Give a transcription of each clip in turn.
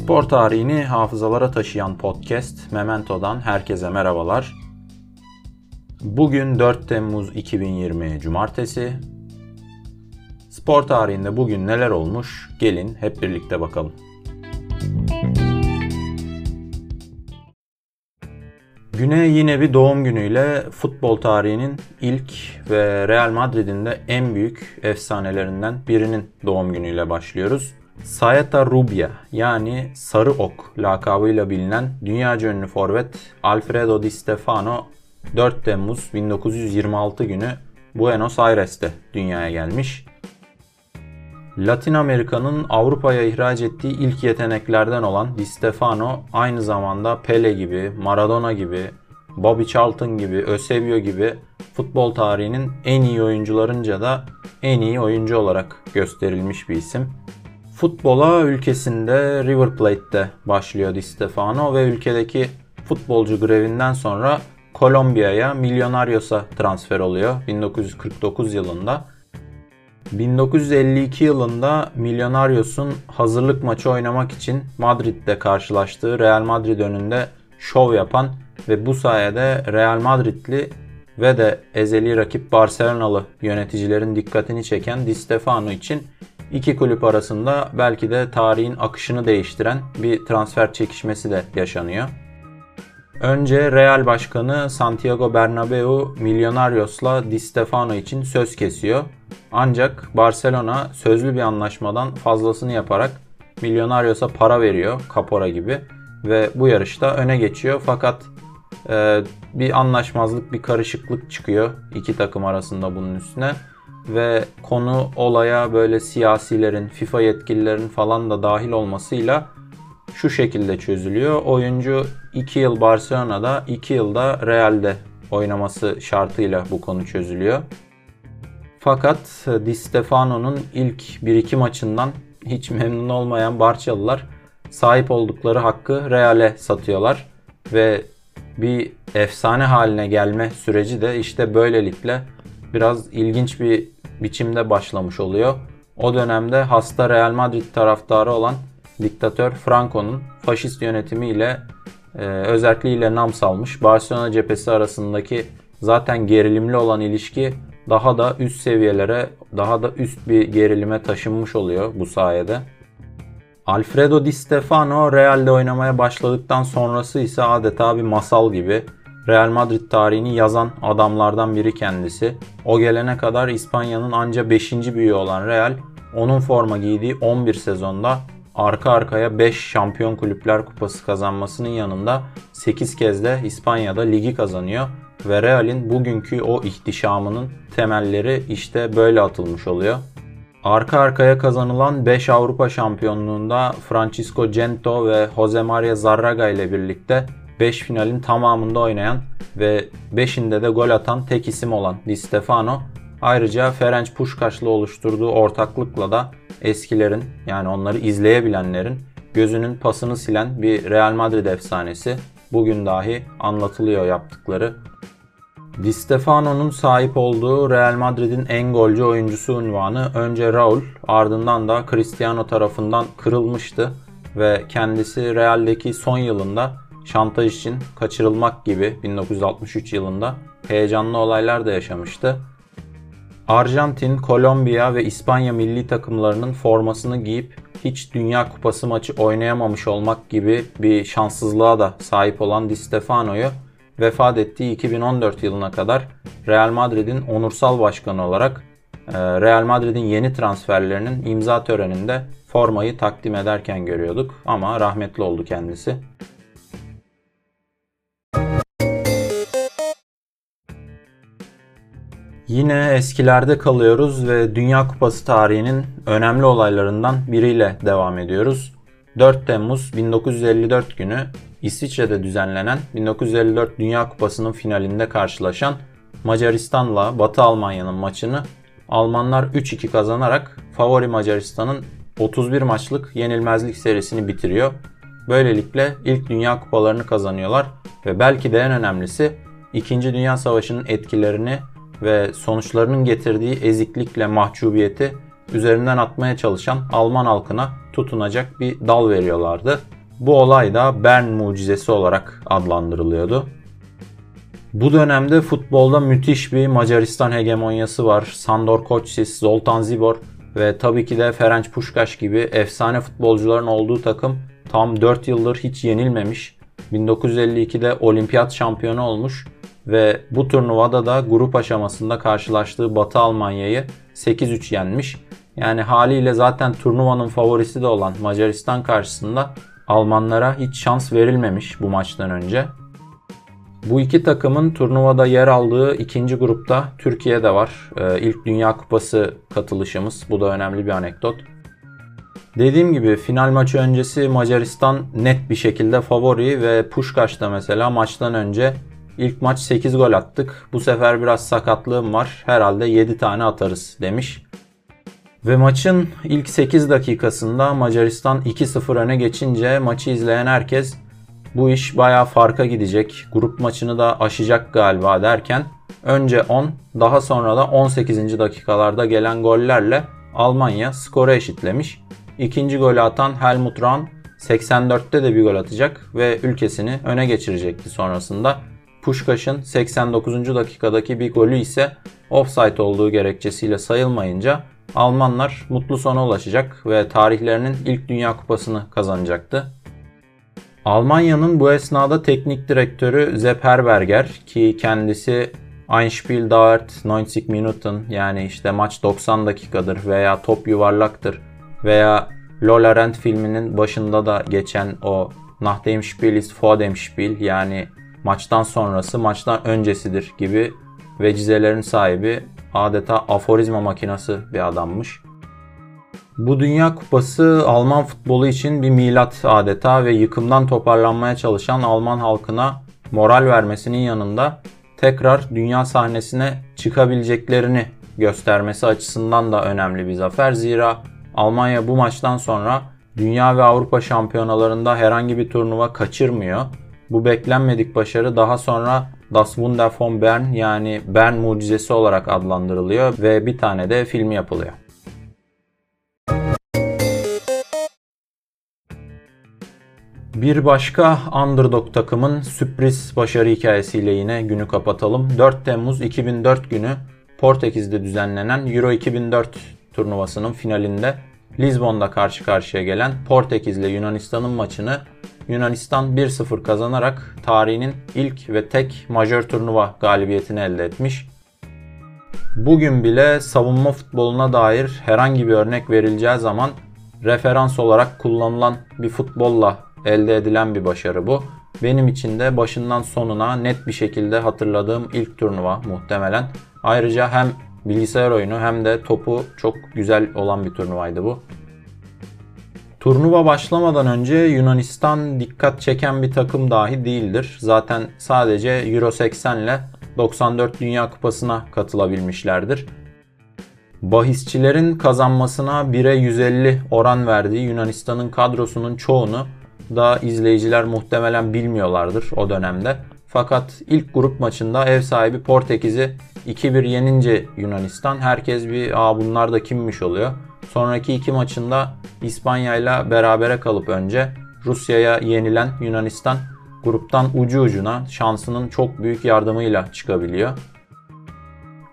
Spor tarihini hafızalara taşıyan podcast Memento'dan herkese merhabalar. Bugün 4 Temmuz 2020 Cumartesi. Spor tarihinde bugün neler olmuş? Gelin hep birlikte bakalım. Güne yine bir doğum günüyle futbol tarihinin ilk ve Real Madrid'in de en büyük efsanelerinden birinin doğum günüyle başlıyoruz. Saeta Rubia yani Sarı Ok lakabıyla bilinen dünya ünlü forvet Alfredo Di Stefano 4 Temmuz 1926 günü Buenos Aires'te dünyaya gelmiş. Latin Amerika'nın Avrupa'ya ihraç ettiği ilk yeteneklerden olan Di Stefano aynı zamanda Pele gibi, Maradona gibi, Bobby Charlton gibi, Eusebio gibi futbol tarihinin en iyi oyuncularınca da en iyi oyuncu olarak gösterilmiş bir isim. Futbola ülkesinde River Plate'de başlıyor Di Stefano ve ülkedeki futbolcu grevinden sonra Kolombiya'ya Millonarios'a transfer oluyor 1949 yılında. 1952 yılında Millonarios'un hazırlık maçı oynamak için Madrid'de karşılaştığı Real Madrid önünde şov yapan ve bu sayede Real Madridli ve de ezeli rakip Barcelonalı yöneticilerin dikkatini çeken Di Stefano için iki kulüp arasında belki de tarihin akışını değiştiren bir transfer çekişmesi de yaşanıyor. Önce Real Başkanı Santiago Bernabeu Millonarios'la Di Stefano için söz kesiyor. Ancak Barcelona sözlü bir anlaşmadan fazlasını yaparak Millonarios'a para veriyor, kapora gibi ve bu yarışta öne geçiyor. Fakat e, bir anlaşmazlık, bir karışıklık çıkıyor iki takım arasında bunun üstüne ve konu olaya böyle siyasilerin, FIFA yetkililerin falan da dahil olmasıyla şu şekilde çözülüyor. Oyuncu 2 yıl Barcelona'da, 2 yılda Real'de oynaması şartıyla bu konu çözülüyor. Fakat Di Stefano'nun ilk 1-2 maçından hiç memnun olmayan Barçalılar sahip oldukları hakkı Real'e satıyorlar ve bir efsane haline gelme süreci de işte böylelikle biraz ilginç bir biçimde başlamış oluyor. O dönemde hasta Real Madrid taraftarı olan diktatör Franco'nun faşist yönetimiyle e, özelliğiyle nam salmış. Barcelona cephesi arasındaki zaten gerilimli olan ilişki daha da üst seviyelere, daha da üst bir gerilime taşınmış oluyor bu sayede. Alfredo Di Stefano Real'de oynamaya başladıktan sonrası ise adeta bir masal gibi. Real Madrid tarihini yazan adamlardan biri kendisi. O gelene kadar İspanya'nın anca 5. büyüğü olan Real, onun forma giydiği 11 sezonda arka arkaya 5 Şampiyon Kulüpler Kupası kazanmasının yanında 8 kez de İspanya'da ligi kazanıyor ve Real'in bugünkü o ihtişamının temelleri işte böyle atılmış oluyor. Arka arkaya kazanılan 5 Avrupa Şampiyonluğunda Francisco Gento ve Jose Maria Zarraga ile birlikte 5 finalin tamamında oynayan ve 5'inde de gol atan tek isim olan Di Stefano ayrıca Ferenc Puşkaş'la oluşturduğu ortaklıkla da eskilerin yani onları izleyebilenlerin gözünün pasını silen bir Real Madrid efsanesi. Bugün dahi anlatılıyor yaptıkları. Di Stefano'nun sahip olduğu Real Madrid'in en golcü oyuncusu unvanı önce Raul ardından da Cristiano tarafından kırılmıştı ve kendisi Real'deki son yılında şantaj için kaçırılmak gibi 1963 yılında heyecanlı olaylar da yaşamıştı. Arjantin, Kolombiya ve İspanya milli takımlarının formasını giyip hiç Dünya Kupası maçı oynayamamış olmak gibi bir şanssızlığa da sahip olan Di Stefano'yu vefat ettiği 2014 yılına kadar Real Madrid'in onursal başkanı olarak e, Real Madrid'in yeni transferlerinin imza töreninde formayı takdim ederken görüyorduk ama rahmetli oldu kendisi. Yine eskilerde kalıyoruz ve Dünya Kupası tarihinin önemli olaylarından biriyle devam ediyoruz. 4 Temmuz 1954 günü İsviçre'de düzenlenen 1954 Dünya Kupası'nın finalinde karşılaşan Macaristan'la Batı Almanya'nın maçını Almanlar 3-2 kazanarak favori Macaristan'ın 31 maçlık yenilmezlik serisini bitiriyor. Böylelikle ilk Dünya Kupalarını kazanıyorlar ve belki de en önemlisi 2. Dünya Savaşı'nın etkilerini ve sonuçlarının getirdiği eziklikle mahcubiyeti üzerinden atmaya çalışan Alman halkına tutunacak bir dal veriyorlardı. Bu olay da Bern mucizesi olarak adlandırılıyordu. Bu dönemde futbolda müthiş bir Macaristan hegemonyası var. Sandor Kocsis, Zoltan Zibor ve tabii ki de Ferenc Puskas gibi efsane futbolcuların olduğu takım tam 4 yıldır hiç yenilmemiş. 1952'de olimpiyat şampiyonu olmuş ve bu turnuvada da grup aşamasında karşılaştığı Batı Almanya'yı 8-3 yenmiş. Yani haliyle zaten turnuvanın favorisi de olan Macaristan karşısında Almanlara hiç şans verilmemiş bu maçtan önce. Bu iki takımın turnuvada yer aldığı ikinci grupta Türkiye de var. Ee, ilk Dünya Kupası katılışımız. Bu da önemli bir anekdot. Dediğim gibi final maçı öncesi Macaristan net bir şekilde favori ve Puşkaş'ta mesela maçtan önce ilk maç 8 gol attık. Bu sefer biraz sakatlığım var. Herhalde 7 tane atarız demiş. Ve maçın ilk 8 dakikasında Macaristan 2-0 öne geçince maçı izleyen herkes bu iş bayağı farka gidecek. Grup maçını da aşacak galiba derken önce 10 daha sonra da 18. dakikalarda gelen gollerle Almanya skoru eşitlemiş. İkinci golü atan Helmut Rahn 84'te de bir gol atacak ve ülkesini öne geçirecekti sonrasında. Puşkaş'ın 89. dakikadaki bir golü ise offside olduğu gerekçesiyle sayılmayınca Almanlar mutlu sona ulaşacak ve tarihlerinin ilk Dünya Kupası'nı kazanacaktı. Almanya'nın bu esnada teknik direktörü Sepp Herberger ki kendisi Einspiel dauert 90 Minuten yani işte maç 90 dakikadır veya top yuvarlaktır veya Lola Rent filminin başında da geçen o Nach dem Spiel ist vor dem Spiel yani maçtan sonrası maçtan öncesidir gibi vecizelerin sahibi adeta aforizma makinası bir adammış. Bu Dünya Kupası Alman futbolu için bir milat adeta ve yıkımdan toparlanmaya çalışan Alman halkına moral vermesinin yanında tekrar dünya sahnesine çıkabileceklerini göstermesi açısından da önemli bir zafer. Zira Almanya bu maçtan sonra dünya ve Avrupa şampiyonalarında herhangi bir turnuva kaçırmıyor. Bu beklenmedik başarı daha sonra Das Wunder von Bern yani Bern mucizesi olarak adlandırılıyor ve bir tane de filmi yapılıyor. Bir başka underdog takımın sürpriz başarı hikayesiyle yine günü kapatalım. 4 Temmuz 2004 günü Portekiz'de düzenlenen Euro 2004 turnuvasının finalinde Lizbon'da karşı karşıya gelen Portekiz ile Yunanistan'ın maçını Yunanistan 1-0 kazanarak tarihinin ilk ve tek majör turnuva galibiyetini elde etmiş. Bugün bile savunma futboluna dair herhangi bir örnek verileceği zaman referans olarak kullanılan bir futbolla elde edilen bir başarı bu. Benim için de başından sonuna net bir şekilde hatırladığım ilk turnuva muhtemelen. Ayrıca hem bilgisayar oyunu hem de topu çok güzel olan bir turnuvaydı bu. Turnuva başlamadan önce Yunanistan dikkat çeken bir takım dahi değildir. Zaten sadece Euro 80 ile 94 Dünya Kupası'na katılabilmişlerdir. Bahisçilerin kazanmasına 1'e 150 oran verdiği Yunanistan'ın kadrosunun çoğunu da izleyiciler muhtemelen bilmiyorlardır o dönemde. Fakat ilk grup maçında ev sahibi Portekiz'i 2-1 yenince Yunanistan herkes bir aa bunlar da kimmiş oluyor. Sonraki iki maçında İspanya ile berabere kalıp önce Rusya'ya yenilen Yunanistan gruptan ucu ucuna şansının çok büyük yardımıyla çıkabiliyor.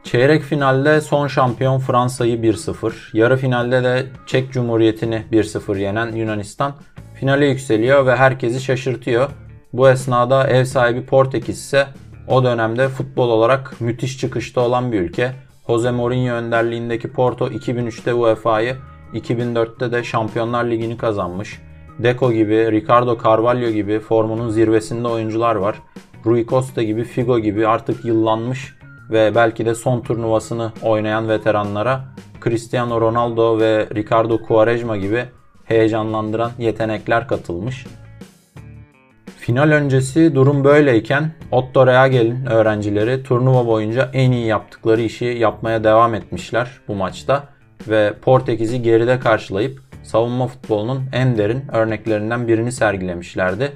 Çeyrek finalde son şampiyon Fransa'yı 1-0, yarı finalde de Çek Cumhuriyeti'ni 1-0 yenen Yunanistan finale yükseliyor ve herkesi şaşırtıyor. Bu esnada ev sahibi Portekiz ise o dönemde futbol olarak müthiş çıkışta olan bir ülke. Jose Mourinho önderliğindeki Porto 2003'te UEFA'yı, 2004'te de Şampiyonlar Ligi'ni kazanmış. Deco gibi, Ricardo Carvalho gibi formunun zirvesinde oyuncular var. Rui Costa gibi, Figo gibi artık yıllanmış ve belki de son turnuvasını oynayan veteranlara Cristiano Ronaldo ve Ricardo Quaresma gibi heyecanlandıran yetenekler katılmış. Final öncesi durum böyleyken Otto Reagel'in öğrencileri turnuva boyunca en iyi yaptıkları işi yapmaya devam etmişler bu maçta ve Portekiz'i geride karşılayıp savunma futbolunun en derin örneklerinden birini sergilemişlerdi.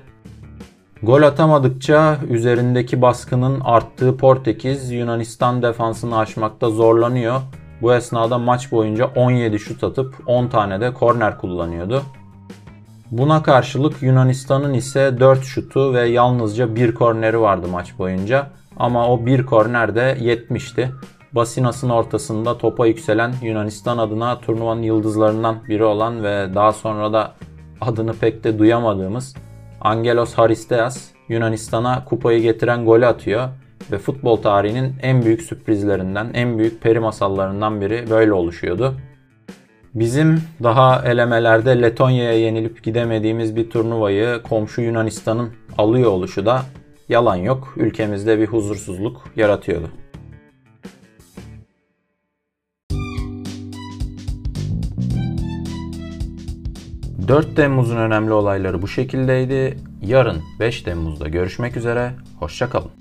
Gol atamadıkça üzerindeki baskının arttığı Portekiz Yunanistan defansını aşmakta zorlanıyor Bu esnada maç boyunca 17 şut atıp 10 tane de korner kullanıyordu. Buna karşılık Yunanistan'ın ise 4 şutu ve yalnızca 1 korneri vardı maç boyunca. Ama o 1 korner de 70'ti. Basinas'ın ortasında topa yükselen Yunanistan adına turnuvanın yıldızlarından biri olan ve daha sonra da adını pek de duyamadığımız Angelos Haristeas Yunanistan'a kupayı getiren golü atıyor ve futbol tarihinin en büyük sürprizlerinden, en büyük peri masallarından biri böyle oluşuyordu. Bizim daha elemelerde Letonya'ya yenilip gidemediğimiz bir turnuvayı komşu Yunanistan'ın alıyor oluşu da yalan yok. Ülkemizde bir huzursuzluk yaratıyordu. 4 Temmuz'un önemli olayları bu şekildeydi. Yarın 5 Temmuz'da görüşmek üzere. Hoşçakalın.